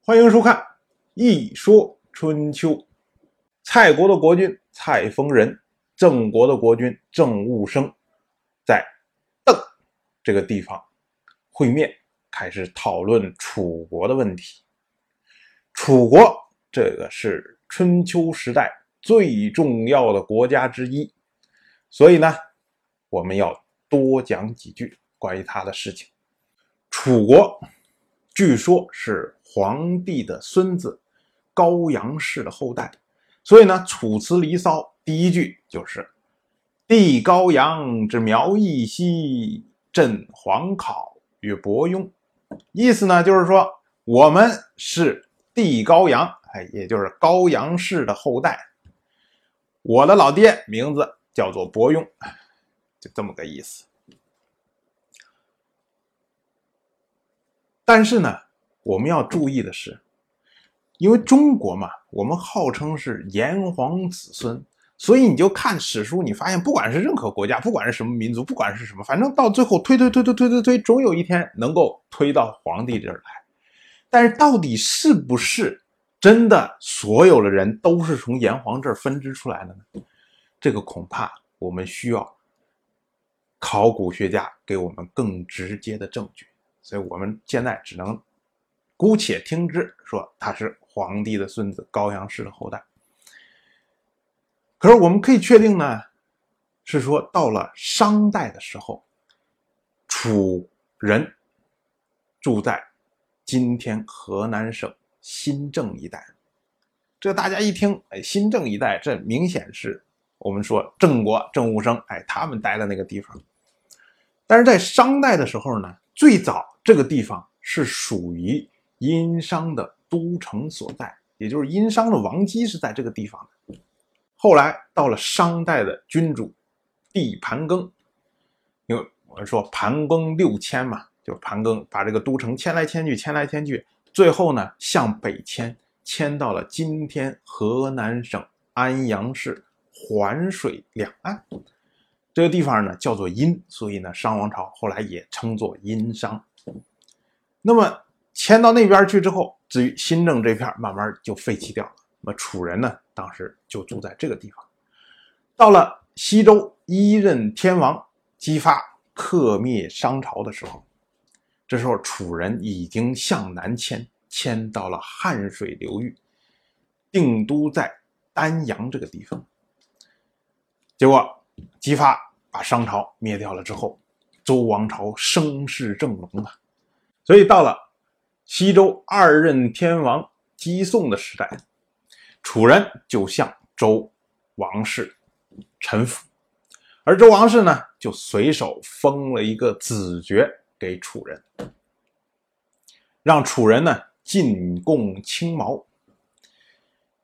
欢迎收看《一说春秋》。蔡国的国君蔡丰仁，郑国的国君郑务生，在邓这个地方会面，开始讨论楚国的问题。楚国这个是春秋时代最重要的国家之一，所以呢，我们要多讲几句关于他的事情。楚国据说是。皇帝的孙子高阳氏的后代，所以呢，《楚辞·离骚》第一句就是“帝高阳之苗裔兮，朕皇考与伯庸”，意思呢就是说我们是帝高阳，哎，也就是高阳氏的后代。我的老爹名字叫做伯庸，就这么个意思。但是呢。我们要注意的是，因为中国嘛，我们号称是炎黄子孙，所以你就看史书，你发现不管是任何国家，不管是什么民族，不管是什么，反正到最后推推推推推推推，总有一天能够推到皇帝这儿来。但是到底是不是真的所有的人都是从炎黄这儿分支出来的呢？这个恐怕我们需要考古学家给我们更直接的证据，所以我们现在只能。姑且听之，说他是皇帝的孙子，高阳氏的后代。可是我们可以确定呢，是说到了商代的时候，楚人住在今天河南省新郑一带。这大家一听，哎，新郑一带，这明显是我们说郑国郑武生，哎，他们待的那个地方。但是在商代的时候呢，最早这个地方是属于。殷商的都城所在，也就是殷商的王姬是在这个地方的。后来到了商代的君主帝盘庚，因为我们说盘庚六迁嘛，就盘庚把这个都城迁来迁去，迁来迁去，最后呢向北迁，迁到了今天河南省安阳市环水两岸这个地方呢，叫做殷，所以呢商王朝后来也称作殷商。那么。迁到那边去之后，至于新郑这片慢慢就废弃掉了。那么楚人呢，当时就住在这个地方。到了西周一任天王姬发克灭商朝的时候，这时候楚人已经向南迁，迁到了汉水流域，定都在丹阳这个地方。结果姬发把商朝灭掉了之后，周王朝声势正隆啊，所以到了。西周二任天王姬宋的时代，楚人就向周王室臣服，而周王室呢，就随手封了一个子爵给楚人，让楚人呢进贡青毛。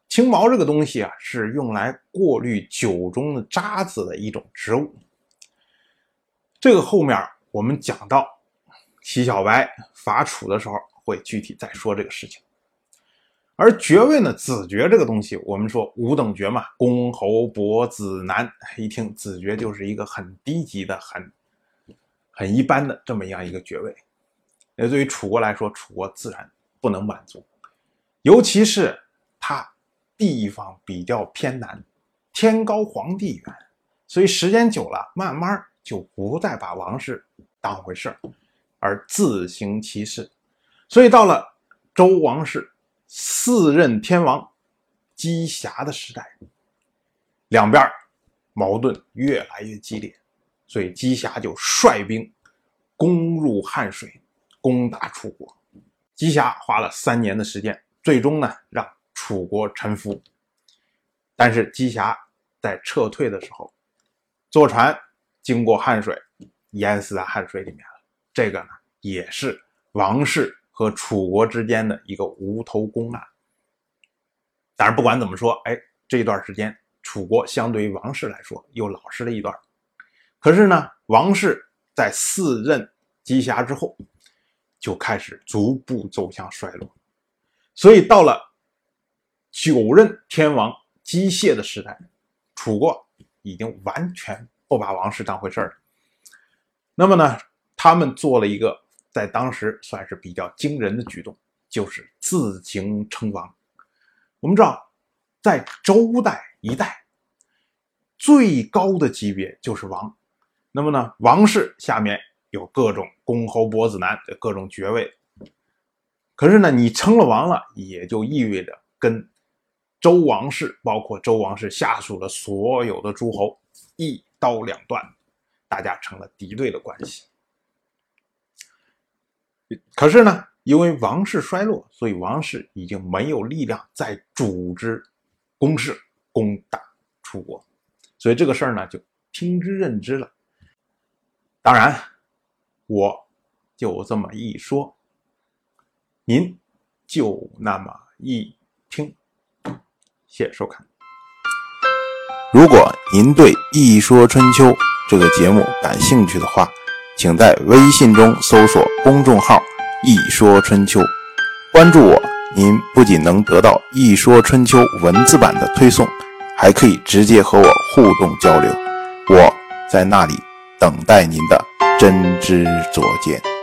青毛这个东西啊，是用来过滤酒中的渣子的一种植物。这个后面我们讲到齐小白伐楚的时候。会具体再说这个事情，而爵位呢？子爵这个东西，我们说五等爵嘛，公侯伯子男。一听子爵就是一个很低级的、很很一般的这么样一个爵位。那对于楚国来说，楚国自然不能满足，尤其是它地方比较偏南，天高皇帝远，所以时间久了，慢慢就不再把王室当回事儿，而自行其事。所以到了周王室四任天王姬瑕的时代，两边矛盾越来越激烈，所以姬瑕就率兵攻入汉水，攻打楚国。姬瑕花了三年的时间，最终呢让楚国臣服。但是姬瑕在撤退的时候，坐船经过汉水，淹死在汉水里面了。这个呢也是王室。和楚国之间的一个无头公案。但是不管怎么说，哎，这一段时间楚国相对于王室来说又老实了一段。可是呢，王室在四任姬瑕之后就开始逐步走向衰落。所以到了九任天王姬械的时代，楚国已经完全不把王室当回事儿了。那么呢，他们做了一个。在当时算是比较惊人的举动，就是自行称王。我们知道，在周代一代，最高的级别就是王。那么呢，王室下面有各种公侯伯子男的各种爵位。可是呢，你称了王了，也就意味着跟周王室，包括周王室下属的所有的诸侯，一刀两断，大家成了敌对的关系。可是呢，因为王室衰落，所以王室已经没有力量再组织攻势攻打楚国，所以这个事儿呢就听之任之了。当然，我就这么一说，您就那么一听。谢谢收看。如果您对《一说春秋》这个节目感兴趣的话，请在微信中搜索公众号“一说春秋”，关注我。您不仅能得到《一说春秋》文字版的推送，还可以直接和我互动交流。我在那里等待您的真知灼见。